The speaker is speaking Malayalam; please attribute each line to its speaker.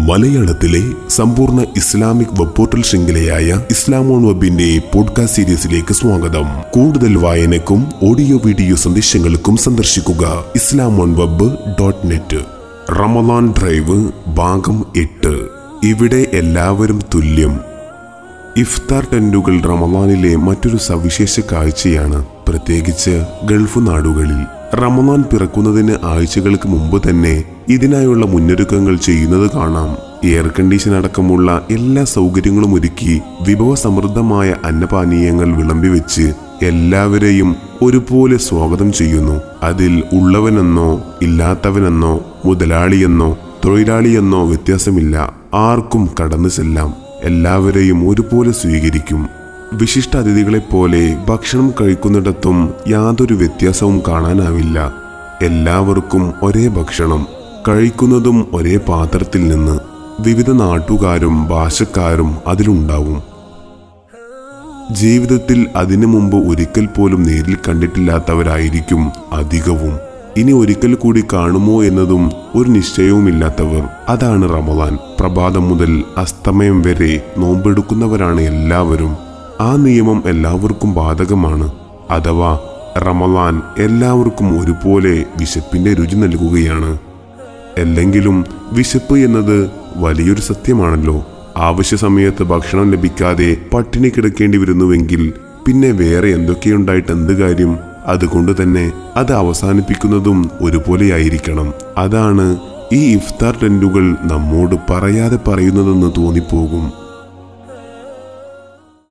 Speaker 1: മലയാളത്തിലെ സമ്പൂർണ ഇസ്ലാമിക് വെബ് പോർട്ടൽ ശൃംഖലയായ ഇസ്ലാമോൺ വെബിന്റെ പോഡ്കാസ്റ്റ് സീരീസിലേക്ക് സ്വാഗതം. കൂടുതൽ വായനക്കും ഓഡിയോ വീഡിയോ സന്ദേശങ്ങൾക്കും സന്ദർശിക്കുക Islam on web dot net. Ramadan drive ഭാഗം എട്ട്. ഇവിടെ എല്ലാവരും തുല്യം. ഇഫ്താർ ടെന്റുകൾ റമദാനിലെ മറ്റൊരു സവിശേഷ കാഴ്ചയാണ്. പ്രത്യേകിച്ച് ഗൾഫ് നാടുകളിൽ. റമദാൻ പിറക്കുന്നതിന് ആഴ്ചകൾക്ക് മുമ്പ് തന്നെ ഇതിനായുള്ള മുന്നൊരുക്കങ്ങൾ ചെയ്യുന്നത് കാണാം. എയർ കണ്ടീഷൻ അടക്കമുള്ള എല്ലാ സൗകര്യങ്ങളും ഒരുക്കി വിഭവസമൃദ്ധമായ അന്നപാനീയങ്ങൾ വിളമ്പി വെച്ച് എല്ലാവരെയും ഒരുപോലെ സ്വാഗതം ചെയ്യുന്നു. അതിൽ ഉള്ളവനെന്നോ ഇല്ലാത്തവനെന്നോ മുതലാളിയെന്നോ തൊഴിലാളിയെന്നോ വ്യത്യാസമില്ല. ആർക്കും കടന്നു ചെല്ലാം. എല്ലാവരെയും ഒരുപോലെ സ്വീകരിക്കും. വിശിഷ്ട അതിഥികളെപ്പോലെ ഭക്ഷണം കഴിക്കുന്നിടത്തും യാതൊരു വ്യത്യാസവും കാണാനാവില്ല. എല്ലാവർക്കും ഒരേ ഭക്ഷണം കഴിക്കുന്നതും ഒരേ പാത്രത്തിൽ നിന്ന് വിവിധ നാട്ടുകാരും ഭാഷക്കാരും അതിലുണ്ടാവും. ജീവിതത്തിൽ അതിനു മുമ്പ് ഒരിക്കൽ പോലും നേരിൽ കണ്ടിട്ടില്ലാത്തവരായിരിക്കും അധികവും. ഇനി ഒരിക്കൽ കൂടി കാണുമോ എന്നതും ഒരു നിശ്ചയവുമില്ലാത്തവർ. അതാണ് റമദാൻ. പ്രഭാതം മുതൽ അസ്തമയം വരെ നോമ്പെടുക്കുന്നവരാണ് എല്ലാവരും. ആ നിയമം എല്ലാവർക്കും ബാധകമാണ്. അഥവാ റമലാൻ എല്ലാവർക്കും ഒരുപോലെ വിശപ്പിന്റെ രുചി നൽകുകയാണ്. അല്ലെങ്കിലും വിശപ്പ് എന്നത് വലിയൊരു സത്യമാണല്ലോ. ആവശ്യ സമയത്ത് ഭക്ഷണം ലഭിക്കാതെ പട്ടിണി കിടക്കേണ്ടി വരുന്നുവെങ്കിൽ പിന്നെ വേറെ എന്തൊക്കെയുണ്ടായിട്ട് എന്ത് കാര്യം? അതുകൊണ്ട് തന്നെ അത് അവസാനിപ്പിക്കുന്നതും ഒരുപോലെയായിരിക്കണം. അതാണ് ഈ ഇഫ്താർ ടെന്റുകൾ നമ്മോട് പറയാതെ പറയുന്നതെന്ന് തോന്നിപ്പോകും.